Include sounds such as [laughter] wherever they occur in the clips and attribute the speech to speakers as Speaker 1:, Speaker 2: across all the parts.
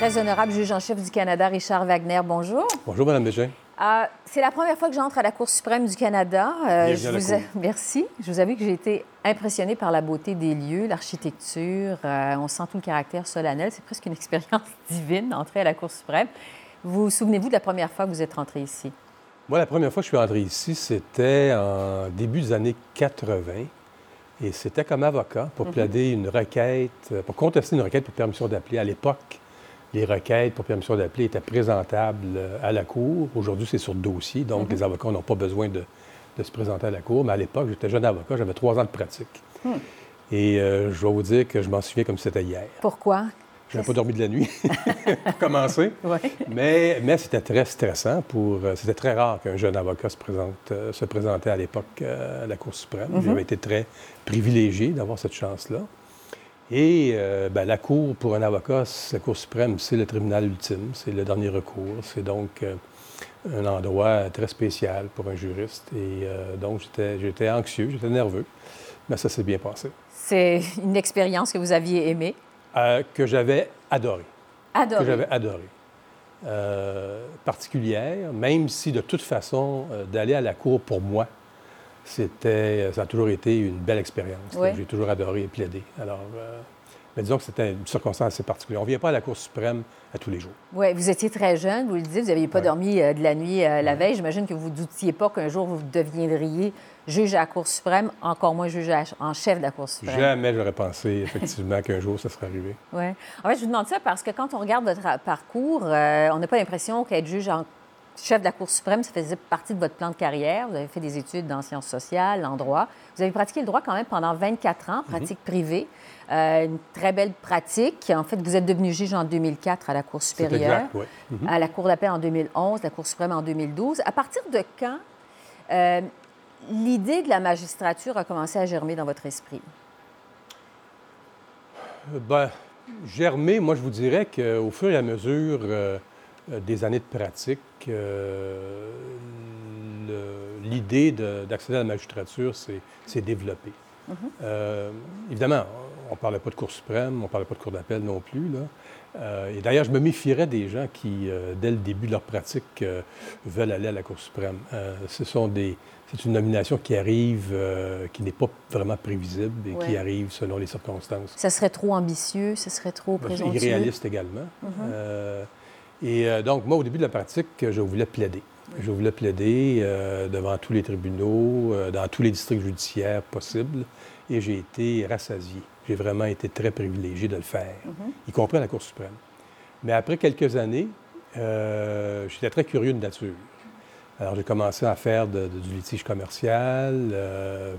Speaker 1: Très honorable juge en chef du Canada, Richard Wagner, bonjour.
Speaker 2: Bonjour, Mme Bégin.
Speaker 1: Euh, c'est la première fois que j'entre à la Cour suprême du Canada.
Speaker 2: Euh, je vous
Speaker 1: Merci. Je vous avoue que j'ai été impressionnée par la beauté des lieux, l'architecture. Euh, on sent tout le caractère solennel. C'est presque une [laughs] expérience divine d'entrer à la Cour suprême. Vous, vous souvenez-vous de la première fois que vous êtes rentré ici?
Speaker 2: Moi, la première fois que je suis entré ici, c'était en début des années 80. Et c'était comme avocat pour mhm. plaider une requête, pour contester une requête pour permission d'appeler. À l'époque, les requêtes pour permission d'appeler étaient présentables euh, à la Cour. Aujourd'hui, c'est sur dossier, donc mhm. les avocats n'ont pas besoin de, se présenter à la Cour. Mais à l'époque, j'étais jeune avocat, j'avais trois ans de pratique. Hmm. Et euh, je dois vous dire que je m'en souviens comme c'était hier.
Speaker 1: Pourquoi?
Speaker 2: Je n'avais pas dormi de la nuit, [laughs] pour commencer. Mais, mais c'était très stressant. pour. Euh, c'était très rare qu'un jeune avocat se, présente, se présentait à l'époque à la Cour suprême. Mhm. J'avais été très privilégié d'avoir cette chance-là. Et euh, ben, la Cour, pour un avocat, la Cour suprême, c'est le tribunal ultime, c'est le dernier recours. C'est donc euh, un endroit très spécial pour un juriste. Et euh, donc, j'étais anxieux, j'étais nerveux, mais ça s'est bien passé.
Speaker 1: C'est une expérience que vous aviez aimée?
Speaker 2: que j'avais adorée.
Speaker 1: Adorée?
Speaker 2: Que j'avais adorée. particulière, même si de toute façon, d'aller à la Cour pour moi, c'était, ça a toujours été une belle expérience. J'ai toujours adoré plaider. Alors, euh, mais disons que c'était une circonstance assez particulière. On ne vient pas à la Cour suprême à tous les jours.
Speaker 1: Oui, vous étiez très jeune, vous le dites, vous n'aviez pas dormi euh, de la nuit euh, la veille. J'imagine que vous ne doutiez pas qu'un jour vous deviendriez juge à la Cour suprême, encore moins juge en chef de la Cour suprême.
Speaker 2: Jamais j'aurais pensé, effectivement, [laughs] qu'un jour ça serait arrivé.
Speaker 1: Oui. En fait, je vous demande ça parce que quand on regarde votre parcours, on n'a pas l'impression qu'être juge en chef de la Cour suprême, ça faisait partie de votre plan de carrière. Vous avez fait des études en sciences sociales, en droit. Vous avez pratiqué le droit quand même pendant 24 ans, mhm. pratique privée. Euh, une très belle pratique. En fait, vous êtes devenu juge en 2004 à la Cour supérieure,
Speaker 2: exact, oui.
Speaker 1: Mhm. à la Cour d'appel en 2011, la Cour suprême en 2012. À partir de quand euh, l'idée de la magistrature a commencé à germer dans votre esprit?
Speaker 2: Ben, germer, moi, je vous dirais qu'au fur et à mesure euh, des années de pratique, l'idée d'accéder à la magistrature s'est développée. Mm-hmm. Euh, évidemment, on ne parlait pas de Cour suprême, on ne parlait pas de Cour d'appel non plus. Là. Euh, et d'ailleurs, je me méfierais des gens qui, euh, dès le début de leur pratique, veulent aller à la Cour suprême. ce sont des, c'est une nomination qui arrive, qui n'est pas vraiment prévisible et qui arrive selon les circonstances.
Speaker 1: Ça serait trop ambitieux, ça serait trop ben, présomptueux.
Speaker 2: Irréaliste également. Mm-hmm. Et euh, donc, moi, au début de la pratique, je voulais plaider. Je voulais plaider euh, devant tous les tribunaux, euh, dans tous les districts judiciaires possibles, et j'ai été rassasié. J'ai vraiment été très privilégié de le faire, mhm. y compris à la Cour suprême. Mais après quelques années, j'étais très curieux de nature. Alors, j'ai commencé à faire du litige commercial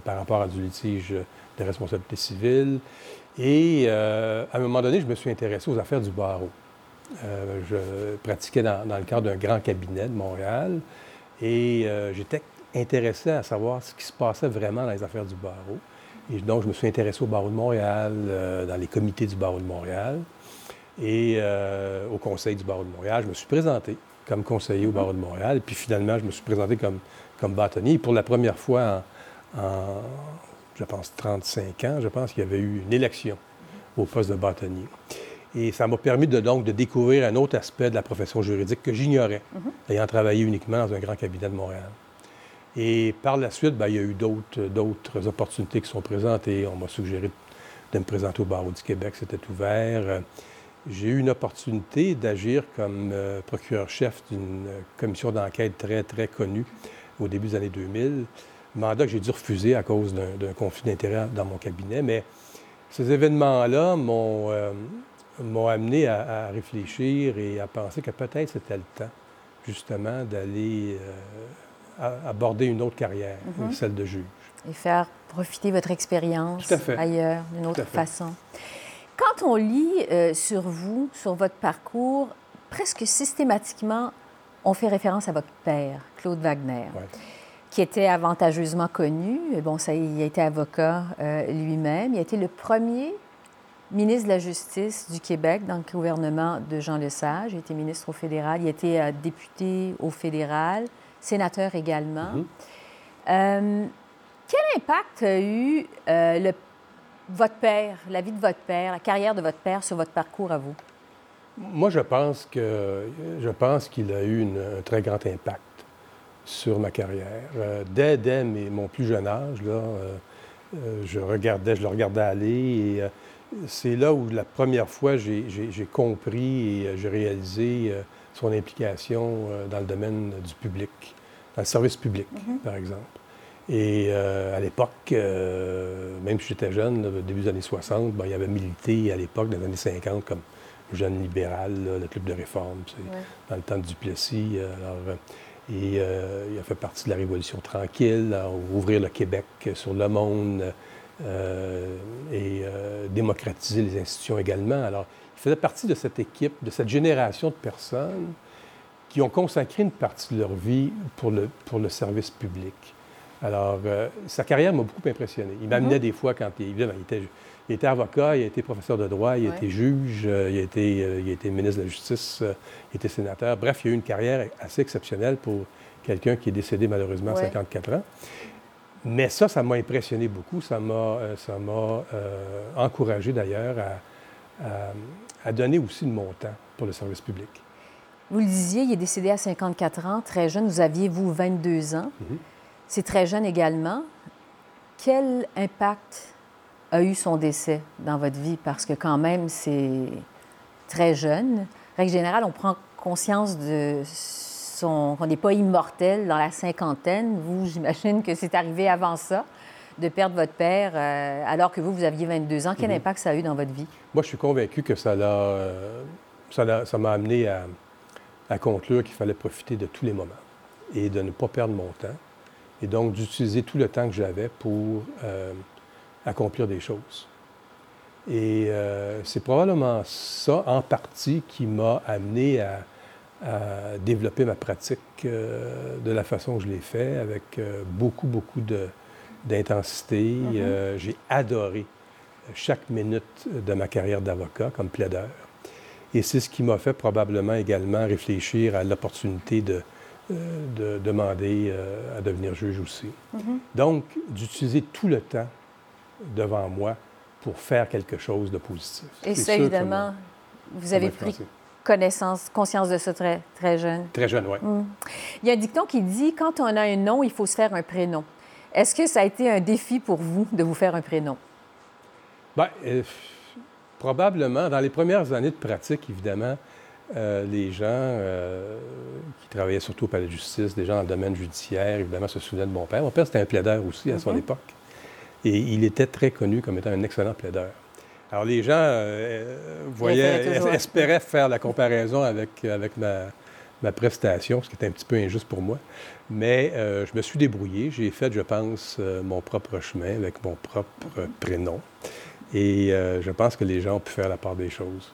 Speaker 2: par rapport à du litige de responsabilité civile. Et à un moment donné, je me suis intéressé aux affaires du barreau. Euh, je pratiquais dans, le cadre d'un grand cabinet de Montréal et euh, j'étais intéressé à savoir ce qui se passait vraiment dans les affaires du barreau. Et donc, je me suis intéressé au barreau de Montréal, euh, dans les comités du barreau de Montréal et au conseil du barreau de Montréal. Je me suis présenté comme conseiller au barreau de Montréal. Et puis finalement, je me suis présenté comme, comme bâtonnier. pour la première fois en, je pense, 35 ans, je pense qu'il y avait eu une élection au poste de bâtonnier. Et ça m'a permis de, donc de découvrir un autre aspect de la profession juridique que j'ignorais, mhm. ayant travaillé uniquement dans un grand cabinet de Montréal. Et par la suite, bien, il y a eu d'autres opportunités qui sont présentées. On m'a suggéré de me présenter au barreau du Québec, c'était ouvert. J'ai eu une opportunité d'agir comme euh, procureur-chef d'une commission d'enquête très, très connue au début des années 2000. Mandat que j'ai dû refuser à cause d'un conflit d'intérêts dans mon cabinet. Mais ces événements-là m'ont euh, m'ont amené à, réfléchir et à penser que peut-être c'était le temps, justement, d'aller euh, aborder une autre carrière, mhm. celle de juge.
Speaker 1: Et faire profiter votre expérience ailleurs, d'une autre façon. Quand on lit euh, sur vous, sur votre parcours, presque systématiquement, on fait référence à votre père, Claude Wagner. qui était avantageusement connu. Bon, ça, il a été avocat euh, lui-même. Il a été le premier ministre de la Justice du Québec dans le gouvernement de Jean Lesage. Il était ministre au fédéral. Il était euh, député au fédéral, sénateur également. Mhm. Euh, quel impact a eu euh, le, votre père, la vie de votre père, la carrière de votre père sur votre parcours à vous?
Speaker 2: Moi, je pense que je pense qu'il a eu un très grand impact sur ma carrière. Dès, dès mon plus jeune âge, là, je regardais, je le regardais aller et c'est là où la première fois j'ai compris et j'ai réalisé son implication dans le domaine du public, dans le service public, mm-hmm. par exemple. Et à l'époque, même si j'étais jeune, début des années 60, il y avait milité à l'époque, dans les années 50, comme jeune libéral, le club de réforme, dans le temps de Duplessis. Alors, et euh, il a fait partie de la Révolution tranquille, ouvrir le Québec sur le monde euh, et euh, démocratiser les institutions également. Alors, il faisait partie de cette équipe, de cette génération de personnes qui ont consacré une partie de leur vie pour le, pour le service public. Alors, sa carrière m'a beaucoup impressionné. Il m'amenait mm-hmm. des fois quand il, il était il était avocat, il a été professeur de droit, il a été juge, euh, il, a été, euh, il a été ministre de la Justice, euh, il était sénateur. Bref, il a eu une carrière assez exceptionnelle pour quelqu'un qui est décédé malheureusement à 54 ans. Mais ça, ça m'a impressionné beaucoup. Ça m'a, ça m'a encouragé d'ailleurs à, donner aussi de mon temps pour le service public.
Speaker 1: Vous le disiez, il est décédé à 54 ans, très jeune. Vous aviez, vous, 22 ans. Mm-hmm. C'est très jeune également. Quel impact a eu son décès dans votre vie? Parce que quand même, c'est très jeune. Règle générale, on prend conscience de qu'on n'est pas immortel dans la cinquantaine. Vous, j'imagine que c'est arrivé avant ça, de perdre votre père euh, alors que vous, vous aviez 22 ans. Quel mhm. impact ça a eu dans votre vie?
Speaker 2: Moi, je suis convaincu que ça l'a... Euh, ça m'a amené à, à conclure qu'il fallait profiter de tous les moments et de ne pas perdre mon temps. Et donc, d'utiliser tout le temps que j'avais pour... Euh, accomplir des choses. Et euh, c'est probablement ça, en partie, qui m'a amené à, développer ma pratique euh, de la façon que je l'ai fait, avec euh, beaucoup, beaucoup d'intensité. Mm-hmm. J'ai adoré chaque minute de ma carrière d'avocat comme plaideur. Et c'est ce qui m'a fait probablement également réfléchir à l'opportunité de, de demander à devenir juge aussi. Mm-hmm. Donc, d'utiliser tout le temps devant moi pour faire quelque chose de positif.
Speaker 1: Et ça, évidemment, vous avez pris connaissance, conscience de ça très, très jeune.
Speaker 2: Très jeune, oui. Mm.
Speaker 1: Il y a un dicton qui dit quand on a un nom, il faut se faire un prénom. Est-ce que ça a été un défi pour vous de vous faire un prénom?
Speaker 2: Bien, euh, probablement. Dans les premières années de pratique, évidemment, euh, les gens euh, qui travaillaient surtout au palais de justice, des gens dans le domaine judiciaire, évidemment, se souvenaient de mon père. Mon père, c'était un plaideur aussi à son mm-hmm. époque. Et il était très connu comme étant un excellent plaideur. Alors, les gens euh, voyaient, espéraient faire la comparaison avec, avec ma, ma, prestation, ce qui était un petit peu injuste pour moi. Mais euh, je me suis débrouillé. J'ai fait, je pense, euh, mon propre chemin avec mon propre prénom. Et je pense que les gens ont pu faire la part des choses.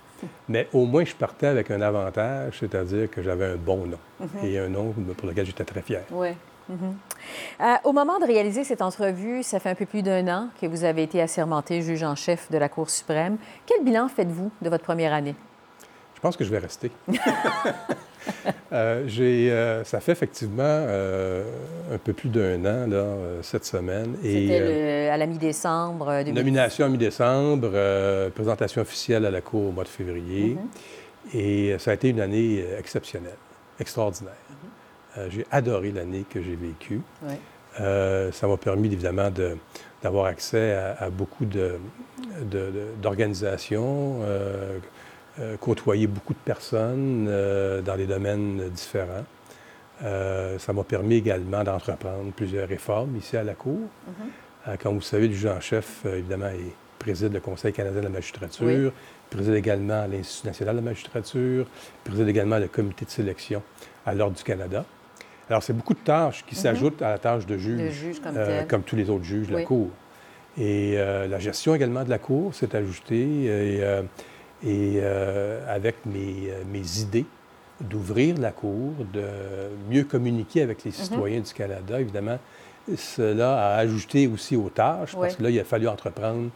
Speaker 2: Mais au moins, je partais avec un avantage, c'est-à-dire que j'avais un bon nom mhm. et un nom pour lequel j'étais très fier.
Speaker 1: Mhm. Euh, au moment de réaliser cette entrevue, ça fait un peu plus d'un an que vous avez été assermenté juge en chef de la Cour suprême. Quel bilan faites-vous de votre première année?
Speaker 2: Je pense que je vais rester. [laughs] Euh, euh, ça fait effectivement un peu plus d'un an, là, cette semaine.
Speaker 1: C'était à la mi-décembre.
Speaker 2: Nomination à mi-décembre, présentation officielle à la Cour au mois de février. Mhm. Et ça a été une année exceptionnelle, extraordinaire. Euh, j'ai adoré l'année que j'ai vécue. Euh, ça m'a permis évidemment d'avoir accès à, beaucoup d'organisations, euh, côtoyer beaucoup de personnes dans des domaines différents. ça m'a permis également d'entreprendre plusieurs réformes ici à la Cour. Mm-hmm. comme vous savez, le juge en chef, évidemment, il préside le Conseil canadien de la magistrature, il préside également l'Institut national de la magistrature, préside également le comité de sélection à l'Ordre du Canada. Alors, c'est beaucoup de tâches qui mhm. s'ajoutent à la tâche de juge, euh, comme, tous les autres juges de la Cour. Et euh, la gestion également de la Cour s'est ajoutée et, euh, avec mes, mes idées d'ouvrir la Cour, de mieux communiquer avec les mhm. citoyens du Canada, évidemment, cela a ajouté aussi aux tâches, parce que là, il a fallu entreprendre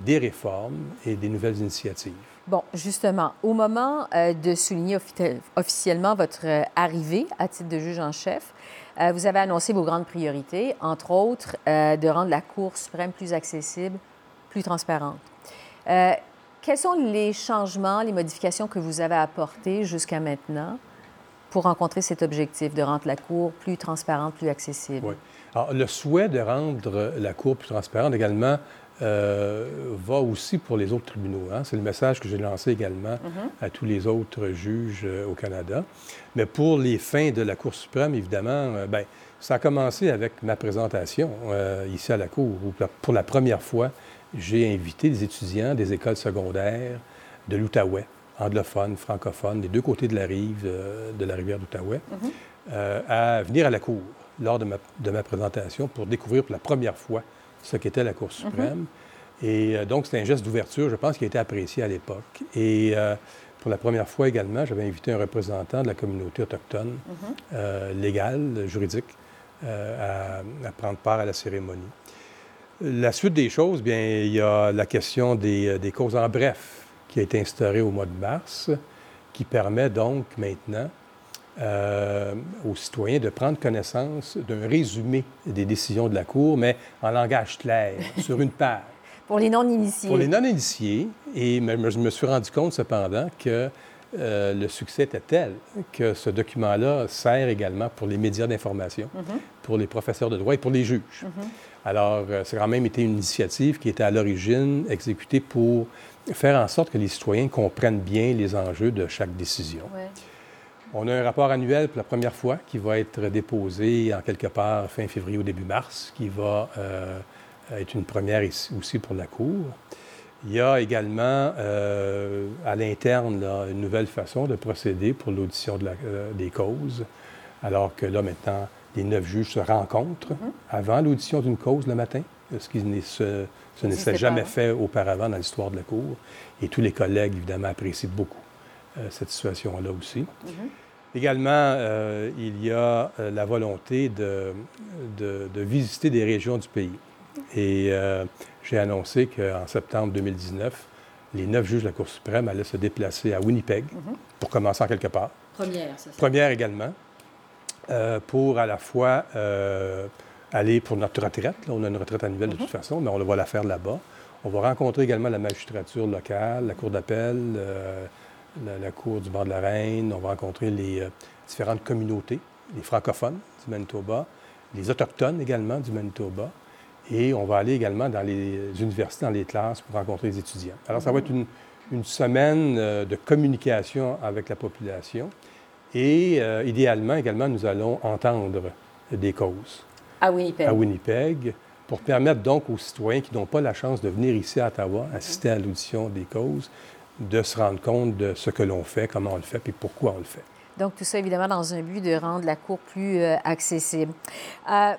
Speaker 2: des réformes et des nouvelles initiatives.
Speaker 1: Bon, justement, au moment euh, de souligner officiellement votre euh, arrivée à titre de juge en chef, euh, vous avez annoncé vos grandes priorités, entre autres de rendre la Cour suprême plus accessible, plus transparente. quels sont les changements, les modifications que vous avez apportés jusqu'à maintenant pour rencontrer cet objectif de rendre la Cour plus transparente, plus accessible?
Speaker 2: Oui. Alors, le souhait de rendre la Cour plus transparente également euh, va aussi pour les autres tribunaux. Hein. C'est le message que j'ai lancé également mm-hmm. à tous les autres juges euh, au Canada. Mais pour les fins de la Cour suprême, évidemment, euh, ben, ça a commencé avec ma présentation ici à la Cour, où pour la première fois, j'ai invité des étudiants des écoles secondaires de l'Outaouais, anglophones, francophones, des deux côtés de la rive de la rivière d'Outaouais, mm-hmm. à venir à la Cour lors de ma, de ma, présentation pour découvrir pour la première fois ce qu'était la Cour suprême. Et euh, donc, c'était un geste d'ouverture, je pense, qui a été apprécié à l'époque. Et euh, pour la première fois également, j'avais invité un représentant de la communauté autochtone, mhm. euh, légale, juridique, à, prendre part à la cérémonie. La suite des choses, bien, il y a la question des, des causes en bref qui a été instaurée au mois de mars, qui permet donc maintenant euh, aux citoyens de prendre connaissance d'un résumé des décisions de la Cour, mais en langage clair, [laughs] sur une page.
Speaker 1: Pour les non-initiés.
Speaker 2: Pour les non-initiés. Et je me suis rendu compte cependant que euh, le succès était tel que ce document-là sert également pour les médias d'information, mm-hmm. pour les professeurs de droit et pour les juges. Mm-hmm. Alors, euh, ça a quand même été une initiative qui était à l'origine exécutée pour faire en sorte que les citoyens comprennent bien les enjeux de chaque décision. On a un rapport annuel pour la première fois qui va être déposé en quelque part fin février ou début mars, qui va euh, être une première ici aussi pour la Cour. Il y a également euh, à l'interne une nouvelle façon de procéder pour l'audition de euh, des causes, alors que là maintenant, les neuf juges se rencontrent mm-hmm. avant l'audition d'une cause le matin, ce qui ne se, s'est jamais fait auparavant dans l'histoire de la Cour. Et tous les collègues, évidemment, apprécient beaucoup cette situation-là aussi. Mm-hmm. Également, euh, il y a euh, la volonté de, de, visiter des régions du pays. Et euh, j'ai annoncé qu'en septembre 2019, les neuf juges de la Cour suprême allaient se déplacer à Winnipeg mhm. pour commencer en quelque part.
Speaker 1: Première, c'est ça.
Speaker 2: Première également, pour à la fois aller pour notre retraite. Là, on a une retraite annuelle de toute mhm. façon, mais on va la faire là-bas. On va rencontrer également la magistrature locale, la Cour d'appel, la, Cour du bord de la Reine, on va rencontrer les euh, différentes communautés, les francophones du Manitoba, les autochtones également du Manitoba, et on va aller également dans les universités, dans les classes pour rencontrer les étudiants. Alors, ça va être une, semaine euh, de communication avec la population, et euh, idéalement également, nous allons entendre des causes.
Speaker 1: À Winnipeg.
Speaker 2: À Winnipeg pour permettre donc aux citoyens qui n'ont pas la chance de venir ici à Ottawa assister à l'audition des causes, de se rendre compte de ce que l'on fait, comment on le fait, puis pourquoi on le fait.
Speaker 1: Donc, tout ça, évidemment, dans un but de rendre la Cour plus euh, accessible. Euh,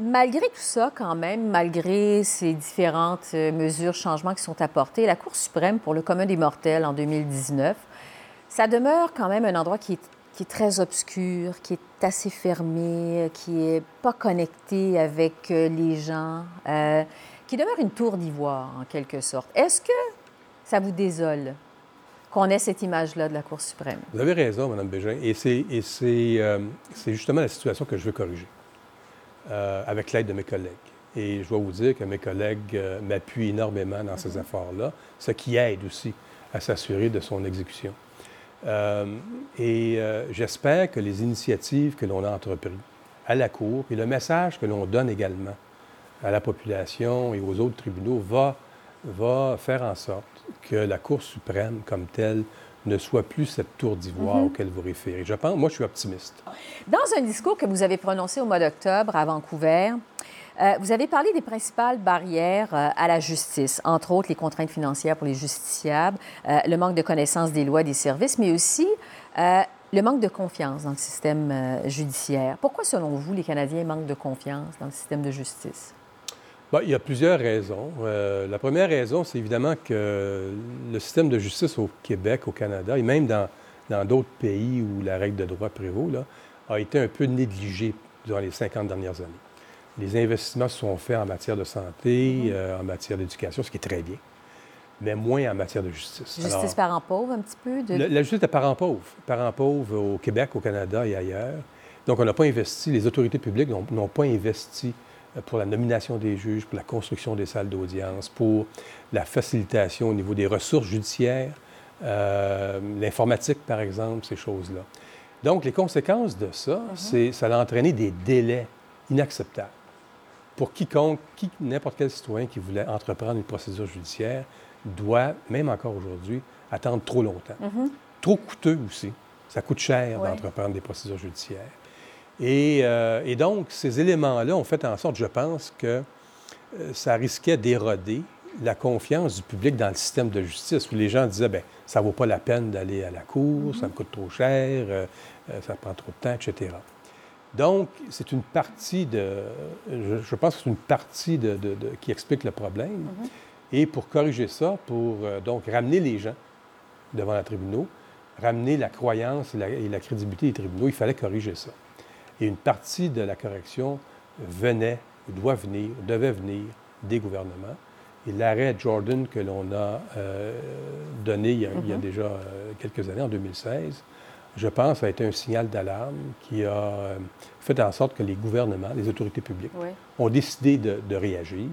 Speaker 1: malgré tout ça, quand même, malgré ces différentes euh, mesures, changements qui sont apportés, la Cour suprême pour le commun des mortels en 2019, ça demeure quand même un endroit qui est, qui est très obscur, qui est assez fermé, qui n'est pas connecté avec les gens, qui demeure une tour d'ivoire, en quelque sorte. Est-ce que ça vous désole qu'on ait cette image-là de la Cour suprême?
Speaker 2: Vous avez raison, Mme Bégin. Et euh, c'est justement la situation que je veux corriger euh, avec l'aide de mes collègues. Et je dois vous dire que mes collègues euh, m'appuient énormément dans ces mhm. efforts-là, ce qui aide aussi à s'assurer de son exécution. et j'espère que les initiatives que l'on a entreprises à la Cour et le message que l'on donne également à la population et aux autres tribunaux va, va faire en sorte que la Cour suprême comme telle ne soit plus cette tour d'ivoire mhm. auquel vous référez. Je pense, moi, je suis optimiste.
Speaker 1: Dans un discours que vous avez prononcé au mois d'octobre à Vancouver, euh, vous avez parlé des principales barrières euh, à la justice, entre autres les contraintes financières pour les justiciables, euh, le manque de connaissance des lois et des services, mais aussi le manque de confiance dans le système judiciaire. Pourquoi, selon vous, les Canadiens manquent de confiance dans le système de justice?
Speaker 2: Il y a plusieurs raisons. Euh, la première raison, c'est évidemment que le système de justice au Québec, au Canada, et même dans, d'autres pays où la règle de droit prévaut, là, a été un peu négligé durant les 50 dernières années. Les investissements sont faits en matière de santé, mm-hmm. euh, en matière d'éducation, ce qui est très bien, mais moins en matière de justice.
Speaker 1: Justice parent pauvre, un petit peu?
Speaker 2: De... La, justice de parents pauvres. Parents pauvres au Québec, au Canada et ailleurs. Donc, on n'a pas investi, les autorités publiques n'ont pas investi pour la nomination des juges, pour la construction des salles d'audience, pour la facilitation au niveau des ressources judiciaires, euh, l'informatique, par exemple, ces choses-là. Donc, les conséquences de ça, mhm. c'est ça a entraîné des délais inacceptables. Pour quiconque, qui, n'importe quel citoyen qui voulait entreprendre une procédure judiciaire doit, même encore aujourd'hui, attendre trop longtemps. Mhm. Trop coûteux aussi. Ça coûte cher d'entreprendre des procédures judiciaires. Euh, et, donc, ces éléments-là ont fait en sorte, je pense, que euh, ça risquait d'éroder la confiance du public dans le système de justice, où les gens disaient, bien, ça ne vaut pas la peine d'aller à la cour, ça me coûte trop cher, euh, ça prend trop de temps, etc. Donc, c'est une partie de, je, pense que c'est une partie de, qui explique le problème. Mm-hmm. Et pour corriger ça, pour donc ramener les gens devant les tribunaux, ramener la croyance et la crédibilité des tribunaux, il fallait corriger ça. Et une partie de la correction venait, doit venir, devait venir des gouvernements. Et l'arrêt Jordan que l'on a euh, donné il y a, mhm. déjà euh, quelques années, en 2016, je pense, a été un signal d'alarme qui a euh, fait en sorte que les gouvernements, les autorités publiques, ont décidé de, de réagir,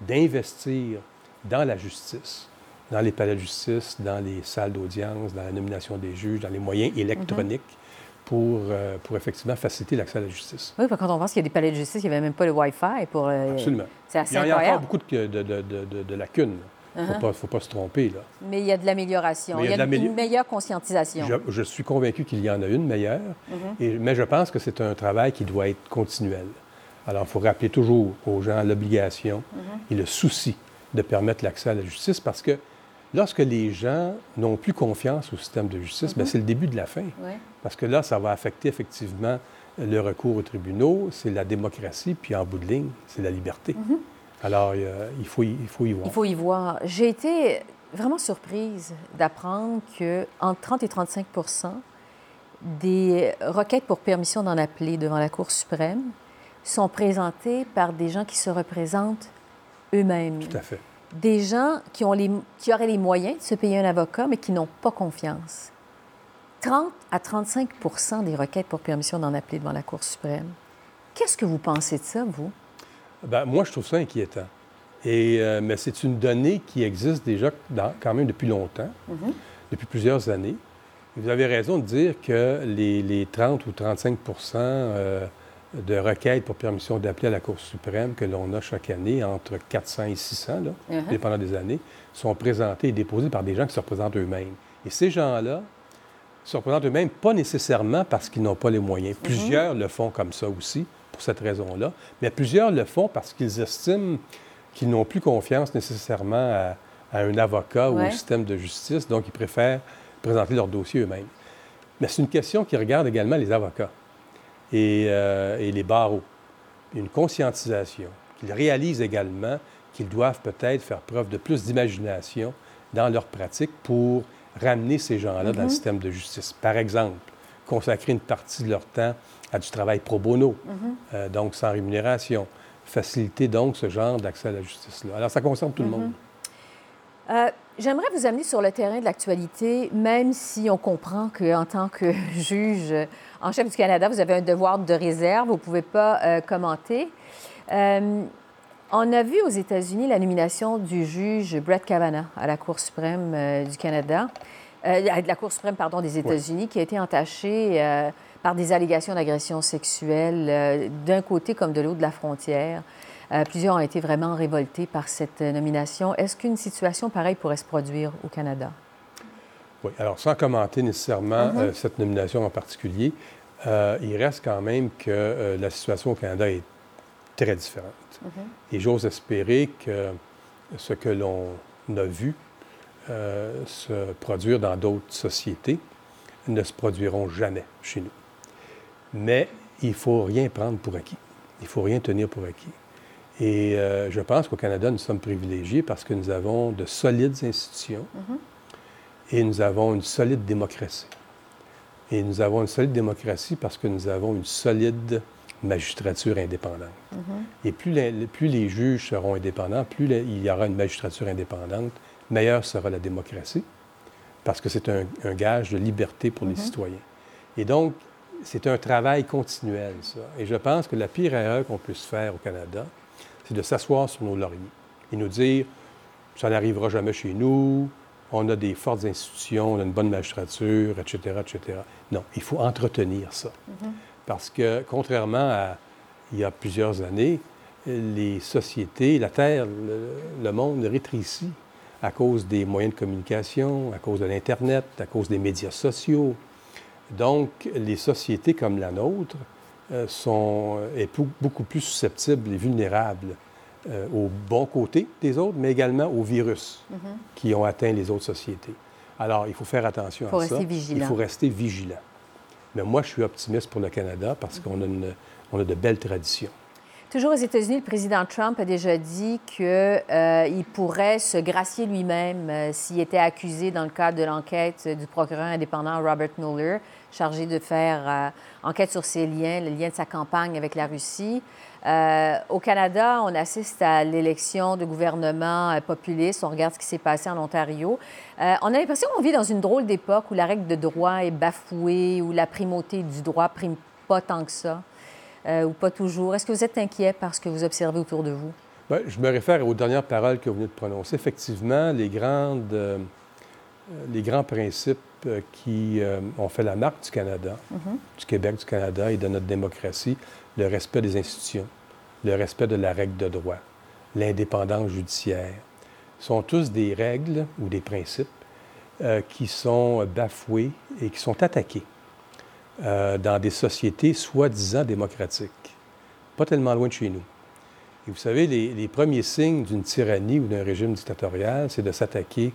Speaker 2: d'investir dans la justice, dans les palais de justice, dans les salles d'audience, dans la nomination des juges, dans les moyens électroniques pour, euh, pour effectivement faciliter l'accès à la justice.
Speaker 1: Oui, quand on pense qu'il y a des palais de justice, il n'y avait même pas le Wi-Fi pour.
Speaker 2: Euh, Absolument. C'est assez il y, a, encore beaucoup de, de, de, lacunes. Il ne uh-huh. faut, pas se tromper. Là.
Speaker 1: Mais il y a de l'amélioration. Il y a, une meilleure conscientisation.
Speaker 2: Je, suis convaincu qu'il y en a une meilleure, uh-huh. et, mais je pense que c'est un travail qui doit être continuel. Alors, il faut rappeler toujours aux gens l'obligation uh-huh. et le souci de permettre l'accès à la justice parce que Lorsque les gens n'ont plus confiance au système de justice, mhm. c'est le début de la fin. Parce que là, ça va affecter effectivement le recours aux tribunaux, c'est la démocratie, puis en bout de ligne, c'est la liberté. Mhm. Alors, il, faut y, il faut y voir.
Speaker 1: Il faut y voir. J'ai été vraiment surprise d'apprendre qu'entre 30 et 35% des requêtes pour permission d'en appeler devant la Cour suprême sont présentées par des gens qui se représentent eux-mêmes.
Speaker 2: Tout à fait
Speaker 1: des gens qui, ont les, qui auraient les moyens de se payer un avocat, mais qui n'ont pas confiance. 30 à 35% des requêtes pour permission d'en appeler devant la Cour suprême. Qu'est-ce que vous pensez de ça, vous?
Speaker 2: Bien, moi, je trouve ça inquiétant. Et, euh, mais c'est une donnée qui existe déjà quand même depuis longtemps, mm-hmm. depuis plusieurs années. vous avez raison de dire que les, les 30 ou 35 de requêtes pour permission d'appeler à la Cour suprême que l'on a chaque année, entre 400 et 600, là, uh-huh. dépendant des années, sont présentées et déposées par des gens qui se représentent eux-mêmes. Et ces gens-là se représentent eux-mêmes pas nécessairement parce qu'ils n'ont pas les moyens. Uh-huh. Plusieurs le font comme ça aussi, pour cette raison-là, mais plusieurs le font parce qu'ils estiment qu'ils n'ont plus confiance nécessairement à, un avocat ou au système de justice, donc ils préfèrent présenter leur dossier eux-mêmes. Mais c'est une question qui regarde également les avocats. Euh, et, les barreaux. Une conscientisation, qu'ils réalisent également qu'ils doivent peut-être faire preuve de plus d'imagination dans leur pratique pour ramener ces gens-là dans le mm-hmm. système de justice. Par exemple, consacrer une partie de leur temps à du travail pro bono, mm-hmm. euh, donc sans rémunération. Faciliter donc ce genre d'accès à la justice-là. Alors, ça concerne tout le mm-hmm. monde.
Speaker 1: Euh, j'aimerais vous amener sur le terrain de l'actualité, même si on comprend qu'en tant que [laughs] juge en chef du Canada, vous avez un devoir de réserve, vous ne pouvez pas euh, commenter. Euh, on a vu aux États-Unis la nomination du juge Brett Kavanaugh à la Cour suprême euh, du Canada, de la Cour suprême, pardon, des États-Unis, qui a été entaché par des allégations d'agression sexuelle d'un côté comme de l'autre de la frontière. Plusieurs ont été vraiment révoltés par cette nomination. Est-ce qu'une situation pareille pourrait se produire au Canada?
Speaker 2: Oui, alors sans commenter nécessairement mm-hmm. cette nomination en particulier, euh, il reste quand même que euh, la situation au Canada est très différente. Mm-hmm. Et j'ose espérer que ce que l'on a vu euh, se produire dans d'autres sociétés ne se produiront jamais chez nous. Mais il ne faut rien prendre pour acquis. Il ne faut rien tenir pour acquis. Et je pense qu'au Canada, nous sommes privilégiés parce que nous avons de solides institutions mm-hmm. et nous avons une solide démocratie. Et nous avons une solide démocratie parce que nous avons une solide magistrature indépendante. Mm-hmm. Et plus les, plus les, juges seront indépendants, plus il y aura une magistrature indépendante, meilleure sera la démocratie, parce que c'est un, gage de liberté pour les mm-hmm. citoyens. Et donc, c'est un travail continuel, ça. Et je pense que la pire erreur qu'on puisse faire au Canada, c'est de s'asseoir sur nos lauriers et nous dire ça n'arrivera jamais chez nous, on a des fortes institutions, on a une bonne magistrature, etc., etc. Non, il faut entretenir ça. Mm-hmm. Parce que, contrairement à il y a plusieurs années, les sociétés, la Terre, le, monde rétrécit à cause des moyens de communication, à cause de l'Internet, à cause des médias sociaux. Donc, les sociétés comme la nôtre sont est beaucoup plus susceptibles et vulnérables euh, au bon côté des autres, mais également aux virus mm-hmm. qui ont atteint les autres sociétés. Alors, il faut faire attention
Speaker 1: à
Speaker 2: ça.
Speaker 1: Vigilant.
Speaker 2: Il faut rester vigilant. Mais moi, je suis optimiste pour le Canada parce qu'on a, a de belles traditions.
Speaker 1: Toujours aux États-Unis, le président Trump a déjà dit qu'il euh, pourrait se gracier lui-même euh, s'il était accusé dans le cadre de l'enquête du procureur indépendant Robert Mueller, chargé de faire euh, enquête sur ses liens, le lien de sa campagne avec la Russie. au Canada, on assiste à l'élection de gouvernement populiste. On regarde ce qui s'est passé en Ontario. on a l'impression qu'on vit dans une drôle d'époque où la règle de droit est bafouée, où la primauté du droit prime pas tant que ça. Euh, ou pas toujours? Est-ce que vous êtes inquiet par ce que vous observez autour de vous?
Speaker 2: Bien, je me réfère aux dernières paroles que vous venez de prononcer. Effectivement, les, grandes, euh, les grands principes euh, qui ont fait la marque du Canada, mhm. du Québec, du Canada et de notre démocratie, le respect des institutions, le respect de la règle de droit, l'indépendance judiciaire, sont tous des règles ou des principes qui sont bafoués et qui sont attaqués euh, dans des sociétés soi-disant démocratiques, pas tellement loin de chez nous. Et vous savez, les, premiers signes d'une tyrannie ou d'un régime dictatorial, c'est de s'attaquer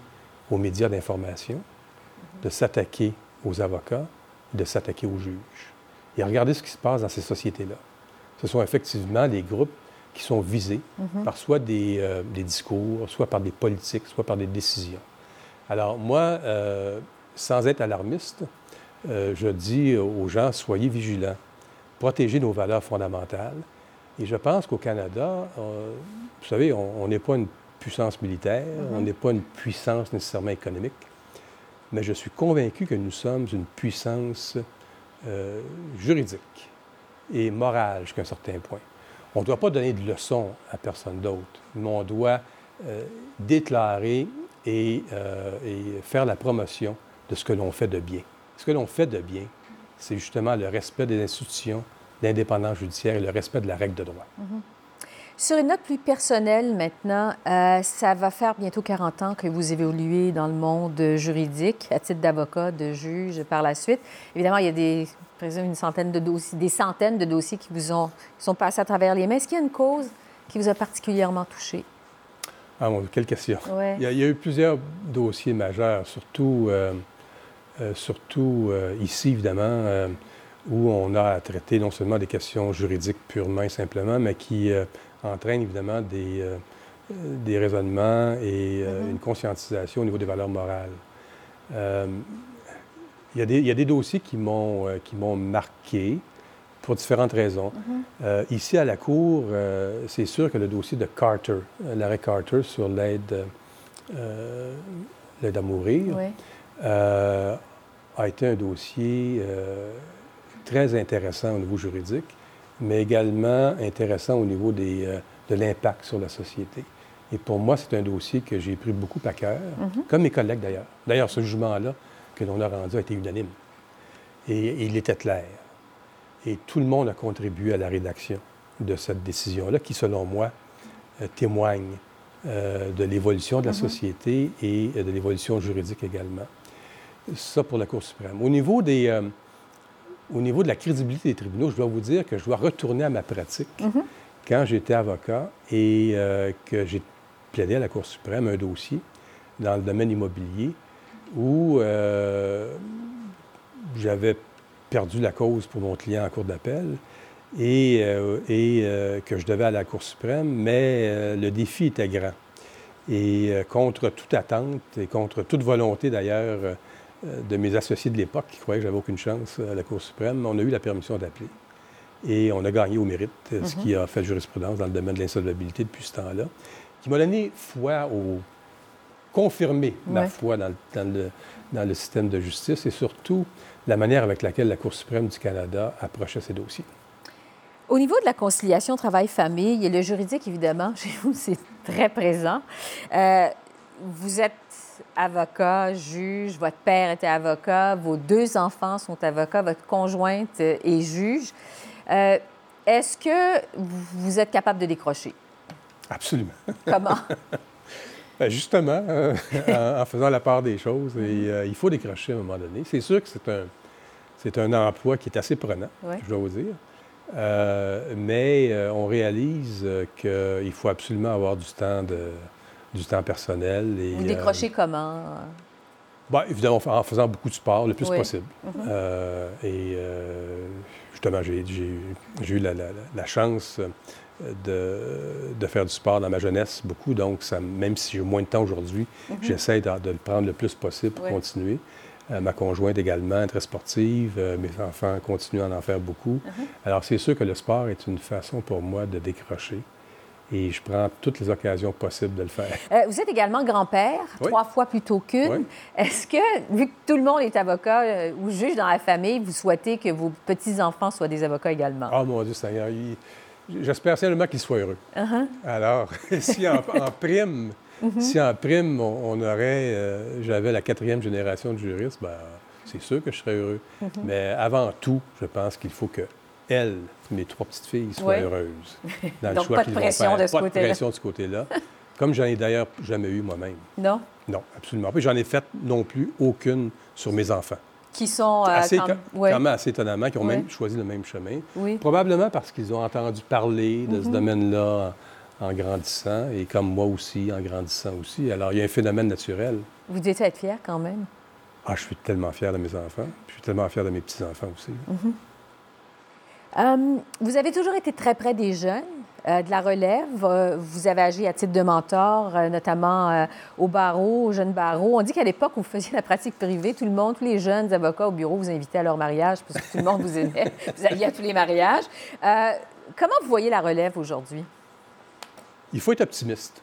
Speaker 2: aux médias d'information, de s'attaquer aux avocats, de s'attaquer aux juges. Et regardez ce qui se passe dans ces sociétés-là. Ce sont effectivement des groupes qui sont visés mhm. par soit euh, des, discours, soit par des politiques, soit par des décisions. Alors moi, euh, sans être alarmiste, euh, je dis aux gens, soyez vigilants, protégez nos valeurs fondamentales. Et je pense qu'au Canada, euh, vous savez, on n'est pas une puissance militaire, mm-hmm. on n'est pas une puissance nécessairement économique, mais je suis convaincu que nous sommes une puissance euh, juridique et morale jusqu'à un certain point. On ne doit pas donner de leçons à personne d'autre, mais on doit déclarer et faire la promotion de ce que l'on fait de bien. Ce que l'on fait de bien, c'est justement le respect des institutions, l'indépendance judiciaire et le respect de la règle de droit.
Speaker 1: Mhm. Sur une note plus personnelle maintenant, euh, ça va faire bientôt 40 ans que vous évoluez dans le monde juridique à titre d'avocat, de juge par la suite. Évidemment, il y a des, une centaine de dossiers, des centaines de dossiers qui vous ont, sont passés à travers les mains. Est-ce qu'il y a une cause qui vous a particulièrement touché?
Speaker 2: Ah, bon, quelle question. Il, y a, eu plusieurs dossiers majeurs, surtout... Euh, surtout euh, ici, évidemment, euh, où on a à traiter non seulement des questions juridiques purement et simplement, mais qui entraînent évidemment des, des raisonnements et mm-hmm. une conscientisation au niveau des valeurs morales. Il y, a des, il y, a des dossiers qui m'ont marqué pour différentes raisons. Mm-hmm. ici, à la Cour, c'est sûr que le dossier de Carter, l'arrêt Carter sur l'aide l'aide à mourir, euh, a été un dossier euh, très intéressant au niveau juridique, mais également intéressant au niveau des, euh, de l'impact sur la société. Et pour moi, c'est un dossier que j'ai pris beaucoup à cœur, mhm. comme mes collègues d'ailleurs. D'ailleurs, ce jugement-là que l'on a rendu a été unanime. Et, il était clair. Et tout le monde a contribué à la rédaction de cette décision-là, qui, selon moi, témoigne de l'évolution de la mhm. société et de l'évolution juridique également. Ça pour la Cour suprême. Au niveau, des, euh, au niveau de la crédibilité des tribunaux, je dois vous dire que je dois retourner à ma pratique. Mm-hmm. Quand j'étais avocat et euh, que j'ai plaidé à la Cour suprême un dossier dans le domaine immobilier où euh, j'avais perdu la cause pour mon client en cour d'appel et, et que je devais à la Cour suprême, mais le défi était grand. Et contre toute attente et contre toute volonté d'ailleurs de mes associés de l'époque qui croyaient que j'avais aucune chance à la Cour suprême, on a eu la permission d'appeler. Et on a gagné au mérite, ce mhm. qui a fait jurisprudence dans le domaine de l'insolvabilité depuis ce temps-là, qui m'a donné foi au. confirmé ma foi dans le, dans, le, système de justice et surtout la manière avec laquelle la Cour suprême du Canada approchait ces dossiers.
Speaker 1: Au niveau de la conciliation travail-famille, et le juridique, évidemment, [laughs] chez vous, c'est très présent. Euh, vous êtes avocat, juge, votre père était avocat, vos deux enfants sont avocats, votre conjointe est juge. Euh, est-ce que vous êtes capable de décrocher?
Speaker 2: Absolument.
Speaker 1: Comment? [laughs]
Speaker 2: Ben, justement, euh, en, faisant la part des choses. Et, il faut décrocher à un moment donné. C'est sûr que c'est un, c'est un emploi qui est assez prenant, je dois vous dire. Euh, mais euh, on réalise euh, qu'il faut absolument avoir du temps, de, du temps personnel.
Speaker 1: Et, Vous décrochez comment?
Speaker 2: Bien, évidemment, en faisant beaucoup de sport, le plus possible. Mhm. et justement, j'ai eu la, chance de, de, faire du sport dans ma jeunesse beaucoup. Donc, ça, même si j'ai moins de temps aujourd'hui, mhm. j'essaie de, de, le prendre le plus possible pour continuer. Euh, ma conjointe également, très sportive. Euh, mes enfants continuent à en faire beaucoup. Uh-huh. Alors, c'est sûr que le sport est une façon pour moi de décrocher. Et je prends toutes les occasions possibles de le faire.
Speaker 1: Euh, vous êtes également grand-père, trois fois plutôt qu'une. Est-ce que, vu que tout le monde est avocat ou juge dans la famille, vous souhaitez que vos petits-enfants soient des avocats également?
Speaker 2: Oh mon Dieu Seigneur, j'espère simplement qu'ils soient heureux. Uh-huh. Alors, [laughs] si en prime, Mhm. Si en prime, on, aurait, euh, j'avais la quatrième génération de juristes, ben, c'est sûr que je serais heureux. Mhm. Mais avant tout, je pense qu'il faut que elles, mes trois petites filles, soient heureuses. [laughs]
Speaker 1: Dans le Donc, pas de pression de ce côté-là.
Speaker 2: Pas de pression de ce côté-là. Comme j'en ai d'ailleurs jamais eu moi-même.
Speaker 1: Non?
Speaker 2: Non, absolument pas. J'en ai fait non plus aucune sur mes enfants.
Speaker 1: Qui sont
Speaker 2: euh, assez, quand, assez étonnamment, qui ont même choisi le même chemin. Oui. Probablement parce qu'ils ont entendu parler de ce mhm. domaine-là en grandissant et comme moi aussi, en grandissant aussi. Alors, il y a un phénomène naturel.
Speaker 1: Vous dites être fier quand même?
Speaker 2: Ah, je suis tellement fier de mes enfants. Je suis tellement fier de mes petits-enfants aussi.
Speaker 1: Mhm. Euh, vous avez toujours été très près des jeunes, euh, de la relève. Euh, vous avez agi à titre de mentor, notamment au barreau, aux jeunes barreaux. On dit qu'à l'époque où vous faisiez la pratique privée, tout le monde, tous les jeunes avocats au bureau vous invitaient à leur mariage parce que tout le monde vous aimait. [laughs] vous alliez à tous les mariages. comment vous voyez la relève aujourd'hui?
Speaker 2: Il faut être optimiste.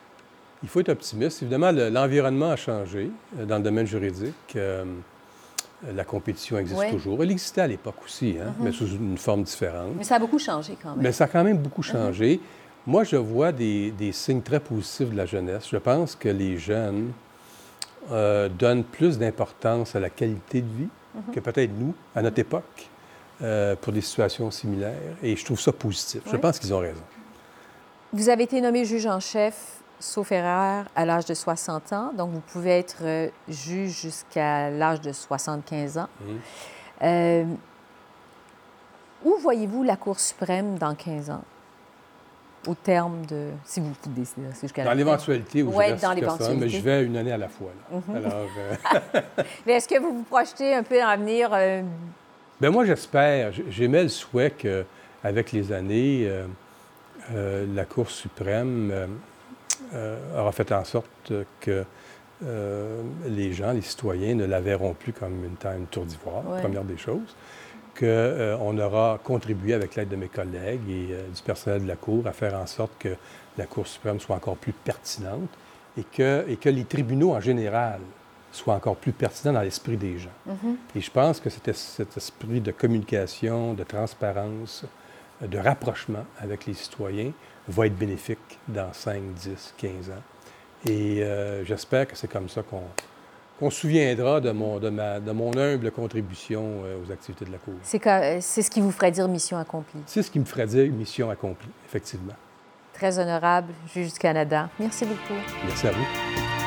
Speaker 2: Il faut être optimiste. Évidemment, l'environnement a changé euh, dans le domaine juridique. Euh, la compétition existe toujours. Elle existait à l'époque aussi, hein, mm-hmm. mais sous une forme différente.
Speaker 1: Mais ça a beaucoup changé quand même.
Speaker 2: Mais ça a quand même beaucoup mm-hmm. changé. Moi, je vois des, signes très positifs de la jeunesse. Je pense que les jeunes euh, donnent plus d'importance à la qualité de vie mm-hmm. que peut-être nous, à notre époque, pour des situations similaires. Et je trouve ça positif. Je pense qu'ils ont raison.
Speaker 1: Vous avez été nommé juge en chef, sauf erreur, à l'âge de 60 ans. Donc, vous pouvez être euh, juge jusqu'à l'âge de 75 ans. Mhm. Euh, où voyez-vous la Cour suprême dans 15 ans? Au terme de. Si vous décidez,
Speaker 2: jusqu'à Dans l'éventualité où je dans l'éventualité. mais je vais une année à la fois. Mhm. Alors, [laughs]
Speaker 1: euh, [laughs] mais est-ce que vous vous projetez un peu en venir?
Speaker 2: Bien, moi, j'espère. J'aimais le souhait qu'avec les années, euh, la Cour suprême euh, euh, aura fait en sorte que les gens, les citoyens, ne la verront plus comme une, une tour d'ivoire, première des choses, qu'on aura contribué avec l'aide de mes collègues et du personnel de la Cour à faire en sorte que la Cour suprême soit encore plus pertinente et que, et que les tribunaux en général soient encore plus pertinents dans l'esprit des gens. Mm-hmm. Et je pense que c'était cet esprit de communication, de transparence, de rapprochement avec les citoyens va être bénéfique dans 5, 10, 15 ans. Et euh, j'espère que c'est comme ça qu'on se souviendra de mon, de, ma, de mon humble contribution euh, aux activités de la Cour.
Speaker 1: C'est ce qui vous ferait dire mission accomplie?
Speaker 2: C'est ce qui me ferait dire mission accomplie, effectivement.
Speaker 1: Très honorable, juge du Canada. Merci beaucoup.
Speaker 2: Merci à vous.